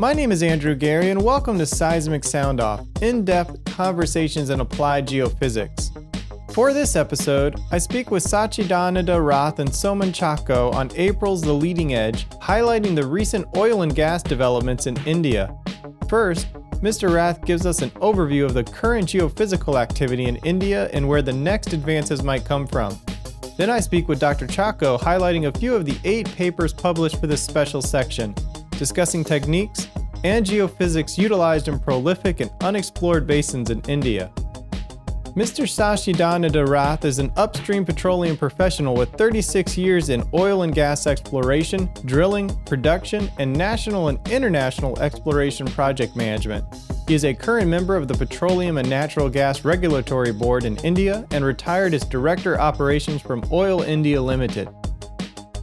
My name is Andrew Geary, and welcome to Seismic Sound Off in depth conversations in applied geophysics. For this episode, I speak with Sachidananda Rath and Soman Chacko on April's The Leading Edge, highlighting the recent oil and gas developments in India. First, Mr. Rath gives us an overview of the current geophysical activity in India and where the next advances might come from. Then I speak with Dr. Chacko, highlighting a few of the eight papers published for this special section, discussing techniques and geophysics utilized in prolific and unexplored basins in India. Mr. Sachidananda Rath is an upstream petroleum professional with 36 years in oil and gas exploration, drilling, production, and national and international exploration project management. He is a current member of the Petroleum and Natural Gas Regulatory Board in India and retired as Director Operations from Oil India Limited.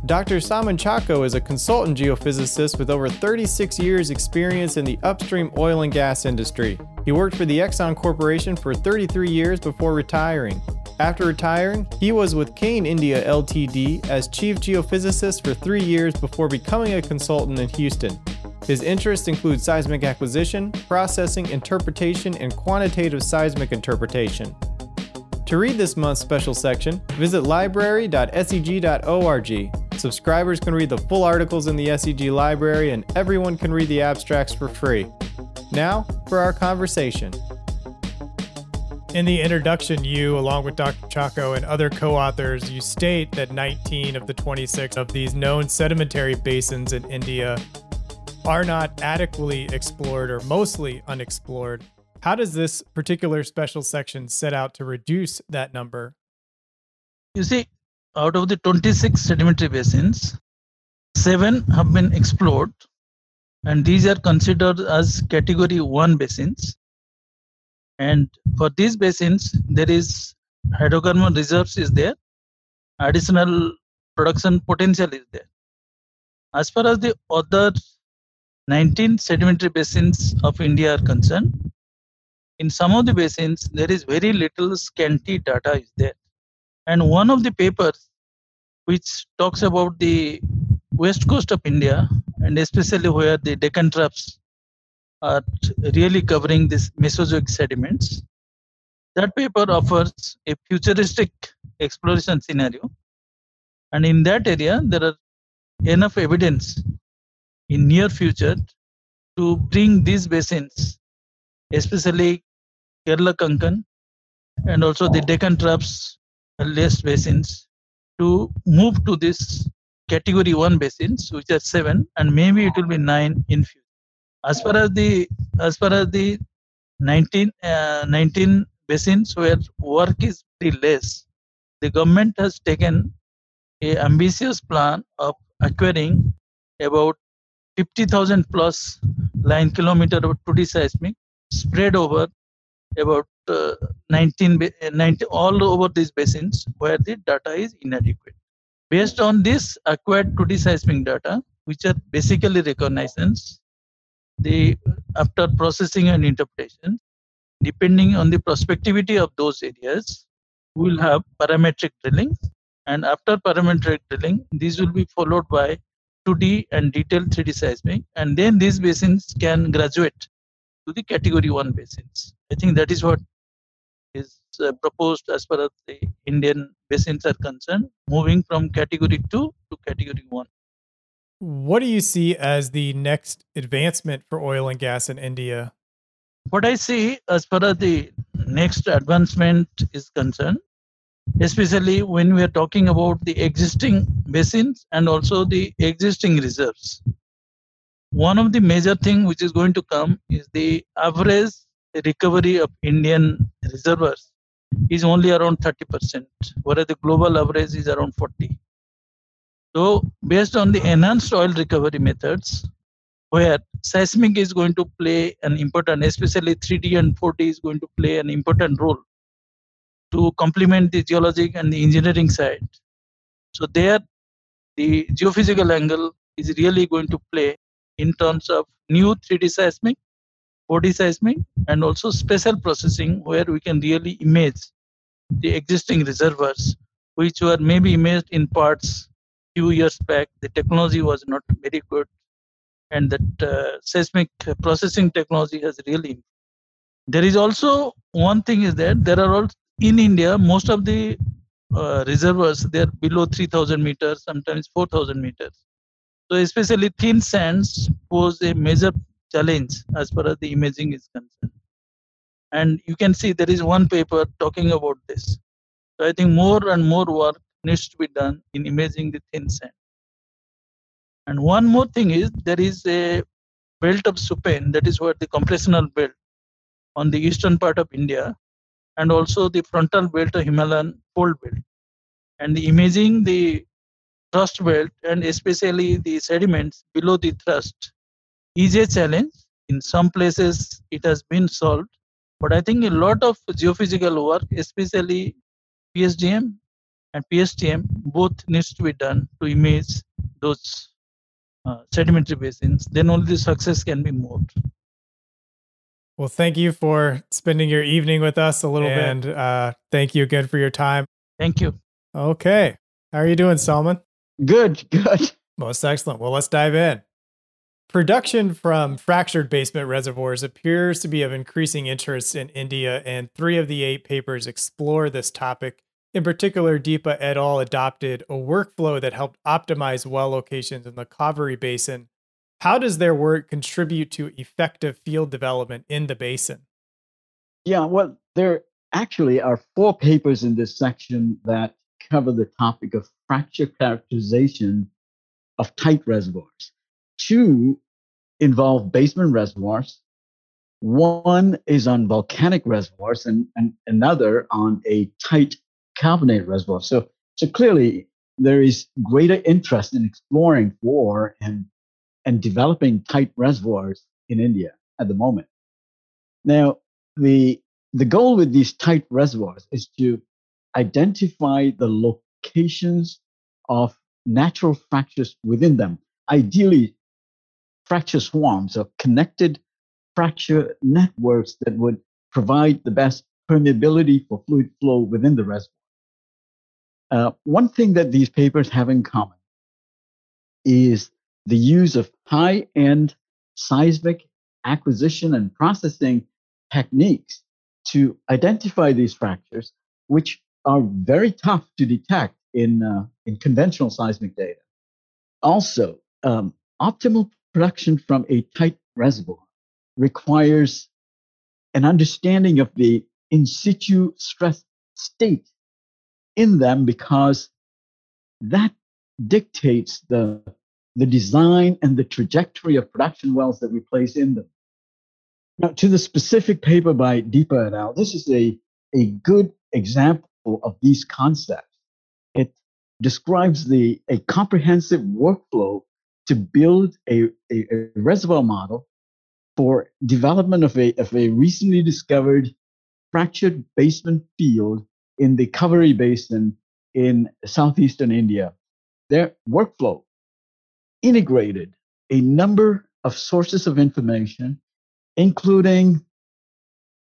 Dr. Soman Chacko is a consultant geophysicist with over 36 years' experience in the upstream oil and gas industry. He worked for the Exxon Corporation for 33 years before retiring. After retiring, he was with Cairn India Ltd as chief geophysicist for three years before becoming a consultant in Houston. His interests include seismic acquisition, processing, interpretation, and quantitative seismic interpretation. To read this month's special section, visit library.seg.org. Subscribers can read the full articles in the SEG library, and everyone can read the abstracts for free. Now, for our conversation. In the introduction, you, along with Dr. Chacko and other co authors, you state that 19 of the 26 of these known sedimentary basins in India are not adequately explored or mostly unexplored. How does this particular special section set out to reduce that number? You see, out of the 26 sedimentary basins, seven have been explored, and these are considered as category 1 basins. And for these basins, there is hydrocarbon reserves is there, additional production potential is there. As far as the other 19 sedimentary basins of India are concerned, in some of the basins there is very little scanty data is there and one of the papers which talks about the west coast of india and especially where the deccan traps are really covering this mesozoic sediments that paper offers a futuristic exploration scenario. And in that area there are enough evidence in near future to bring these basins especially Kerala Konkan, and also the Deccan Troughs less basins to move to this category 1 basins which are 7 and maybe it will be 9 in future. As far as the as far as the 19 uh, 19 basins where work is very less the government has taken a ambitious plan of acquiring about 50000 plus line kilometer of 2d seismic spread over about uh, 19, uh, 19 all over these basins where the data is inadequate. Based on this acquired 2D seismic data, which are basically reconnaissance, the after processing and interpretation, depending on the prospectivity of those areas, we will have parametric drilling. And after parametric drilling, these will be followed by 2D and detailed 3D seismic. And then these basins can graduate to the category 1 basins. I think that is what is uh, proposed as far as the Indian basins are concerned, moving from category 2 to category 1. What do you see as the next advancement for oil and gas in India? What I see as far as the next advancement is concerned, especially when we are talking about the existing basins and also the existing reserves one of the major thing which is going to come is the average recovery of Indian reservoirs is only around 30%, whereas the global average is around 40. So based on the enhanced oil recovery methods, where seismic is going to play an important, especially 3D and 4D is going to play an important role to complement the geologic and the engineering side. So there, the geophysical angle is really going to play in terms of new 3D seismic, 4D seismic, and also special processing where we can really image the existing reservoirs, which were maybe imaged in parts few years back. The technology was not very good. and that uh, seismic processing technology has really. There is also one thing is that there are all in India most of the uh, reservoirs they are below 3000 meters sometimes 4000 meters so especially thin sands pose a major challenge as far as the imaging is concerned. And you can see there is one paper talking about this. So i think more and more work needs to be done in imaging the thin sand. And one more thing is there is a belt of Schuppen that is what the compressional belt on the eastern part of india and also the frontal belt of himalayan fold belt. And the imaging the thrust belt and especially the sediments below the thrust is a challenge in some places it has been solved but I think a lot of geophysical work, especially PSDM and PSTM, both needs to be done to image those uh, sedimentary basins. Then only the success can be moved. Well, thank you for spending your evening with us a little and, bit. And uh, thank you again for your time. Thank you. Okay. How are you doing, Soman? Good, good. Most excellent. Well, let's dive in. Production from fractured basement reservoirs appears to be of increasing interest in India, and three of the eight papers explore this topic. In particular, Deepa et al. adopted a workflow that helped optimize well locations in the Kaveri Basin. How does their work contribute to effective field development in the basin? Yeah, well, there actually are four papers in this section that cover the topic of fracture characterization of tight reservoirs. Two involve basement reservoirs. One is on volcanic reservoirs and, and another on a tight carbonate reservoir. So, so clearly there is greater interest in exploring for and, and developing tight reservoirs in India at the moment. Now, the, the goal with these tight reservoirs is to identify the locations of natural fractures within them, ideally fracture swarms or connected fracture networks that would provide the best permeability for fluid flow within the reservoir. Uh, one thing that these papers have in common is the use of high end seismic acquisition and processing techniques to identify these fractures, which are very tough to detect in, uh, in conventional seismic data. Also, um, optimal production from a tight reservoir requires an understanding of the in situ stress state in them because that dictates the, the design and the trajectory of production wells that we place in them. Now, to the specific paper by Deepa et al., this is a, a good example of these concepts. It describes the, a comprehensive workflow to build a, a, a reservoir model for development of a, of a recently discovered fractured basement field in the Kaveri Basin in southeastern India. Their workflow integrated a number of sources of information, including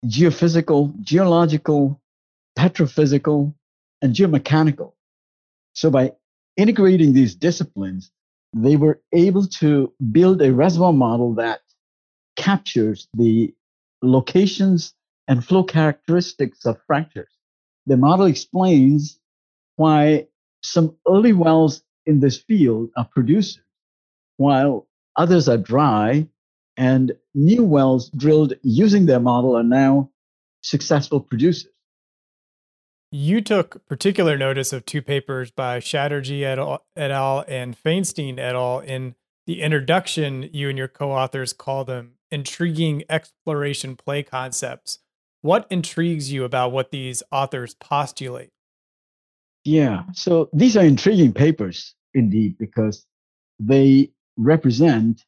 geophysical, geological, petrophysical, and geomechanical. So by integrating these disciplines, they were able to build a reservoir model that captures the locations and flow characteristics of fractures. The model explains why some early wells in this field are producers, while others are dry, and new wells drilled using their model are now successful producers. You took particular notice of two papers by Chatterjee et al, et al. and Feinstein et al. In the introduction, you and your co authors call them intriguing exploration play concepts. What intrigues you about what these authors postulate? Yeah, so these are intriguing papers indeed because they represent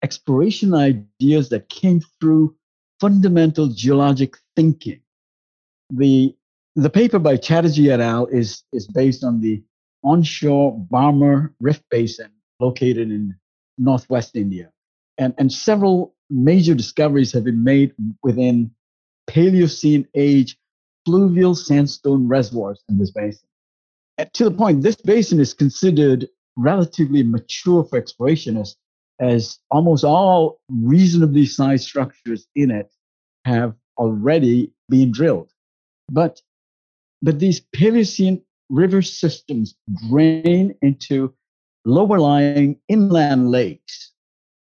exploration ideas that came through fundamental geologic thinking. The the paper by Chatterjee et al. is, is based on the onshore Barmer Rift Basin located in northwest India. And, and several major discoveries have been made within Paleocene age fluvial sandstone reservoirs in this basin. And to the point, this basin is considered relatively mature for exploration as as almost all reasonably sized structures in it have already been drilled. But, but these Paleocene river systems drain into lower lying inland lakes.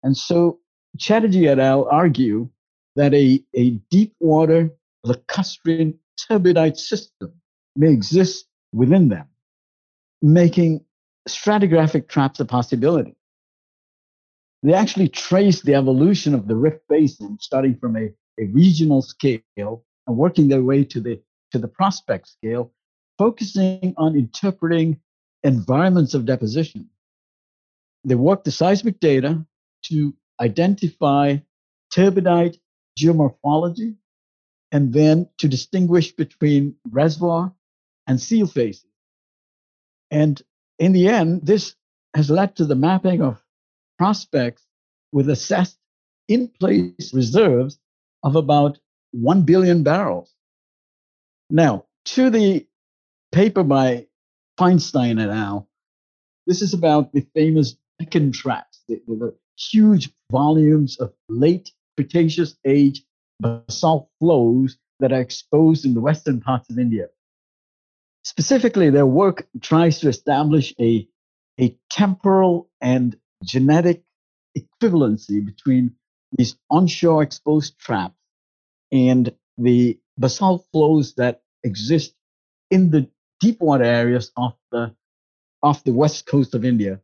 And so Chatterjee et al. argue that a, a deep water lacustrine turbidite system may exist within them, making stratigraphic traps a possibility. They actually trace the evolution of the Rift Basin, starting from a, a regional scale and working their way to the, to the prospect scale, focusing on interpreting environments of deposition. They work the seismic data to identify turbidite geomorphology and then to distinguish between reservoir and seal facies. And in the end, this has led to the mapping of prospects with assessed in place reserves of about 1 billion barrels. Now, to the paper by Feinstein et al., this is about the famous Deccan traps, the, the huge volumes of late Cretaceous age basalt flows that are exposed in the western parts of India. Specifically, their work tries to establish a, a temporal and genetic equivalency between these onshore exposed traps and the basalt flows that exist in the deep water areas off the off the west coast of India.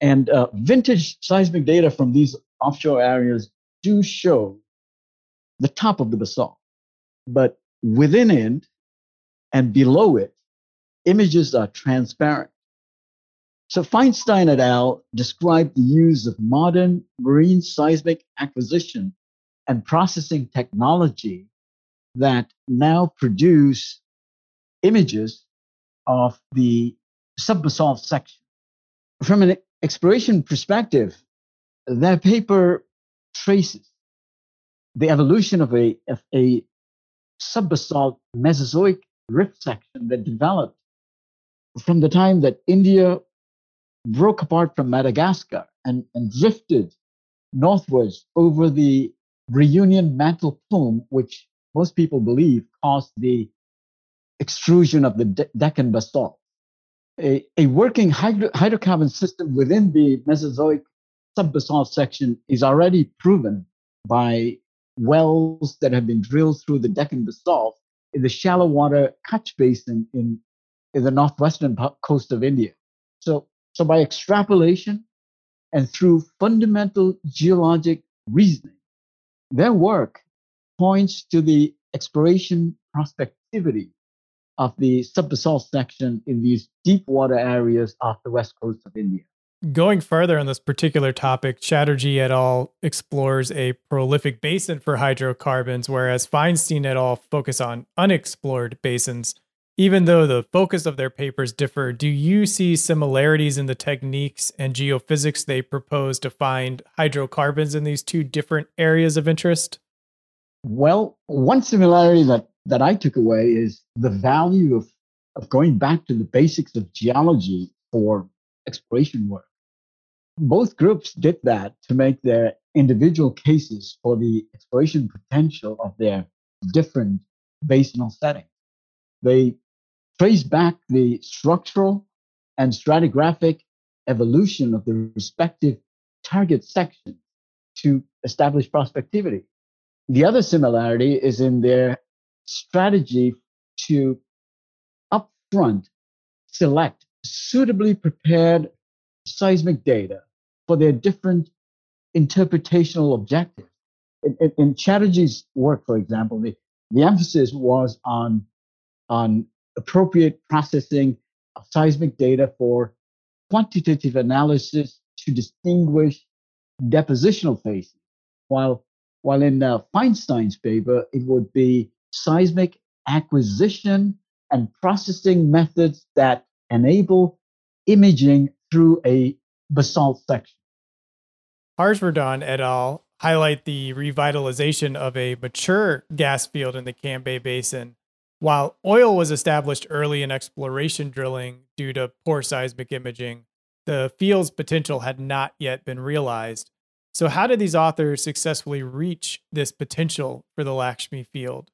And uh, vintage seismic data from these offshore areas do show the top of the basalt, but within it and below it, images are transparent. So Feinstein et al. described the use of modern marine seismic acquisition and processing technology that now produce images of the subbasalt section. From an exploration perspective, that paper traces the evolution of a, of a subbasalt Mesozoic rift section that developed from the time that India broke apart from Madagascar and, and drifted northwards over the Reunion mantle plume, which most people believe caused the extrusion of the De- Deccan basalt. A, a working hydro- hydrocarbon system within the Mesozoic subbasalt section is already proven by wells that have been drilled through the Deccan basalt in the shallow water Kutch Basin in, in the northwestern coast of India. So, so by extrapolation and through fundamental geologic reasoning, their work points to the exploration prospectivity of the subbasalt section in these deep water areas off the west coast of India. Going further on this particular topic, Chatterjee et al. explores a prolific basin for hydrocarbons, whereas Feinstein et al. focus on unexplored basins. Even though the focus of their papers differ, do you see similarities in the techniques and geophysics they propose to find hydrocarbons in these two different areas of interest? Well, one similarity that, that I took away is the value of, of going back to the basics of geology for exploration work both groups did that to make their individual cases for the exploration potential of their different basinal settings. They trace back the structural and stratigraphic evolution of the respective target sections to establish prospectivity. The other similarity is in their strategy to upfront select suitably prepared seismic data for their different interpretational objectives. In, in, in Chatterjee's work, for example, the, the emphasis was on, on appropriate processing of seismic data for quantitative analysis to distinguish depositional facies, while, while in uh, Feinstein's paper, it would be seismic acquisition and processing methods that enable imaging through a basalt section. Harsvardhan et al. highlight the revitalization of a mature gas field in the Cambay Basin. While oil was established early in exploration drilling due to poor seismic imaging, the field's potential had not yet been realized. So, how did these authors successfully reach this potential for the Lakshmi field?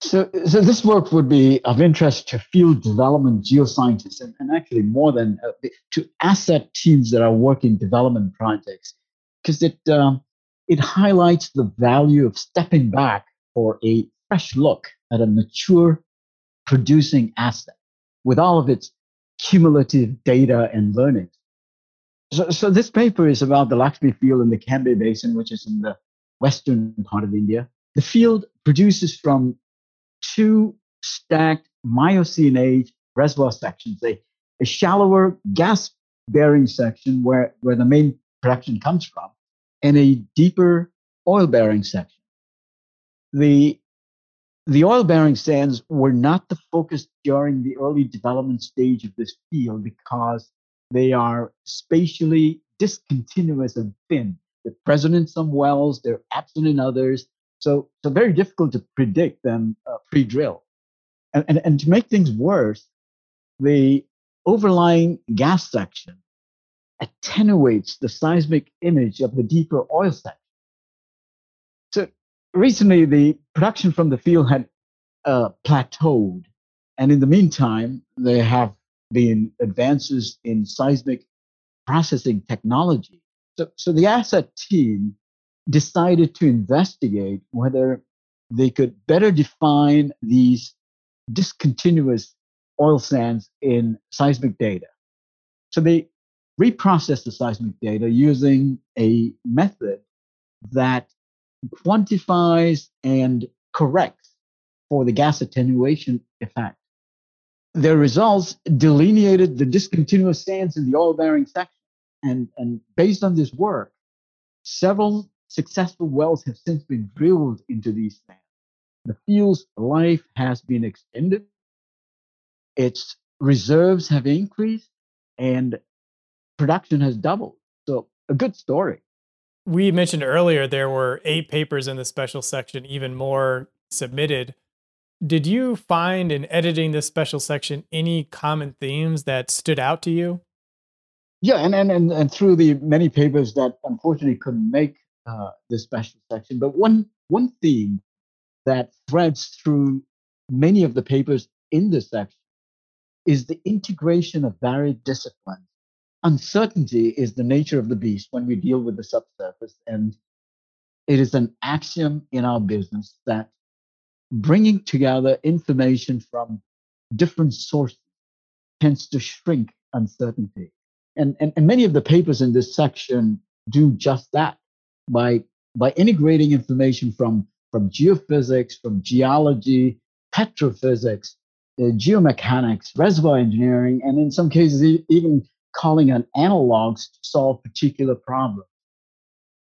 So, so this work would be of interest to field development geoscientists and, and actually more than uh, to asset teams that are working development projects because it um, it highlights the value of stepping back for a fresh look at a mature producing asset with all of its cumulative data and learnings. So, so this paper is about the Lakshmi field in the Cambay Basin, which is in the western part of India. The field produces from two stacked Miocene age reservoir sections, a, a shallower gas bearing section where, where the main production comes from, and a deeper oil bearing section. The, the oil bearing sands were not the focus during the early development stage of this field because they are spatially discontinuous and thin. They're present in some wells, they're absent in others, so, so very difficult to predict them uh, pre-drill. And, and, and to make things worse, the overlying gas section attenuates the seismic image of the deeper oil section. So recently, the production from the field had uh, plateaued. And in the meantime, they have been advances in seismic processing technology. So, so the asset team decided to investigate whether they could better define these discontinuous oil sands in seismic data. So they reprocessed the seismic data using a method that quantifies and corrects for the gas attenuation effect. Their results delineated the discontinuous sands in the oil bearing section. And, and based on this work, several successful wells have since been drilled into these sands. The field's life has been extended, its reserves have increased, and production has doubled. So, a good story. We mentioned earlier there were eight papers in the special section, even more submitted. Did you find in editing this special section any common themes that stood out to you? Yeah, and, and, and, and through the many papers that unfortunately couldn't make uh, this special section. But one one theme that threads through many of the papers in this section is the integration of varied disciplines. Uncertainty is the nature of the beast when we deal with the subsurface, and it is an axiom in our business that bringing together information from different sources tends to shrink uncertainty. And, and, and many of the papers in this section do just that by by integrating information from from geophysics, from geology, petrophysics, uh, geomechanics, reservoir engineering, and in some cases even calling on analogs to solve particular problems.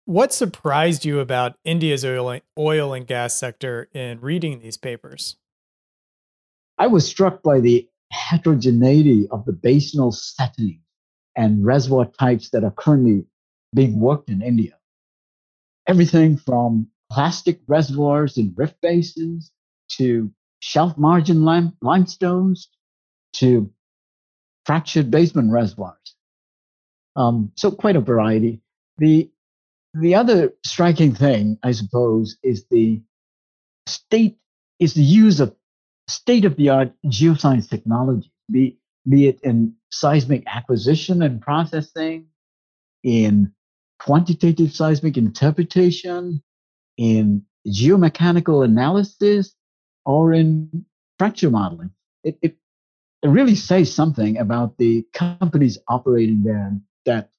What surprised you about India's oil, and gas sector in reading these papers? I was struck by the heterogeneity of the basinal settings and reservoir types that are currently being worked in India everything from clastic reservoirs in rift basins to shelf margin lime, limestones to fractured basement reservoirs. Um, so quite a variety. The the other striking thing, I suppose, is the state is the use of state of the art geoscience technology, be be it in seismic acquisition and processing, in quantitative seismic interpretation, in geomechanical analysis, or in fracture modeling. It, it, it really says something about the companies operating there that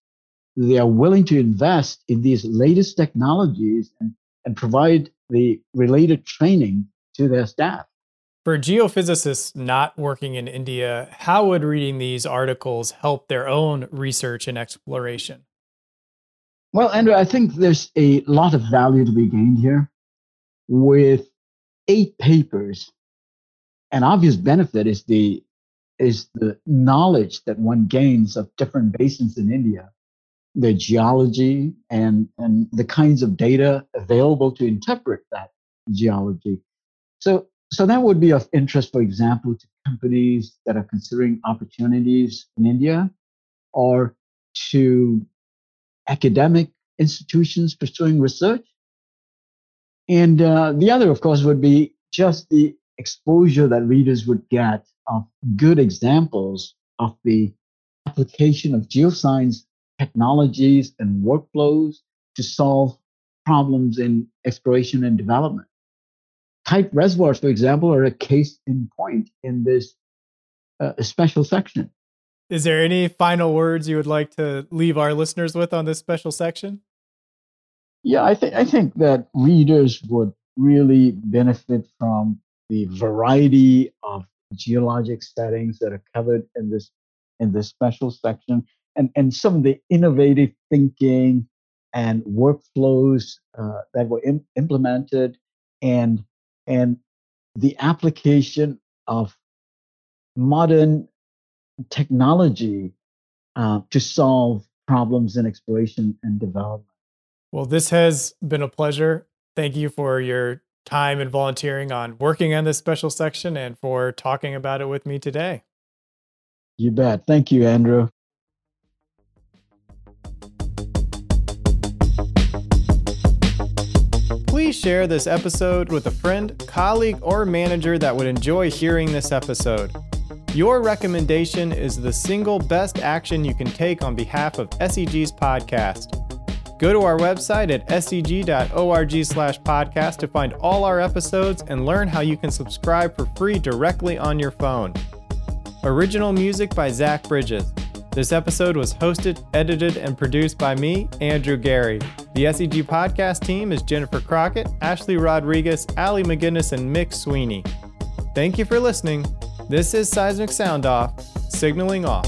they are willing to invest in these latest technologies and, and provide the related training to their staff. For geophysicists not working in India, how would reading these articles help their own research and exploration? Well, Andrew, I think there's a lot of value to be gained here. With eight papers, an obvious benefit is the is the knowledge that one gains of different basins in India, the geology and and the kinds of data available to interpret that geology. So so that would be of interest, for example, to companies that are considering opportunities in India or to academic institutions pursuing research. And uh, the other, of course, would be just the exposure that readers would get of good examples of the application of geoscience technologies and workflows to solve problems in exploration and development. Tight reservoirs, for example, are a case in point in this uh, special section. Is there any final words you would like to leave our listeners with on this special section? Yeah, I think I think that readers would really benefit from the variety of geologic settings that are covered in this in this special section and, and some of the innovative thinking and workflows uh, that were Im- implemented and and the application of modern technology uh, to solve problems in exploration and development. Well, this has been a pleasure. Thank you for your time and volunteering on working on this special section and for talking about it with me today. You bet. Thank you, Andrew. Please share this episode with a friend, colleague, or manager that would enjoy hearing this episode. Your recommendation is the single best action you can take on behalf of SEG's podcast. Go to our website at seg.org slash podcast to find all our episodes and learn how you can subscribe for free directly on your phone. Original music by Zach Bridges. This episode was hosted, edited, and produced by me, Andrew Geary. The SEG podcast team is Jennifer Crockett, Ashley Rodriguez, Allie McGinnis, and Mick Sweeney. Thank you for listening. This is Seismic Sound Off, signaling off.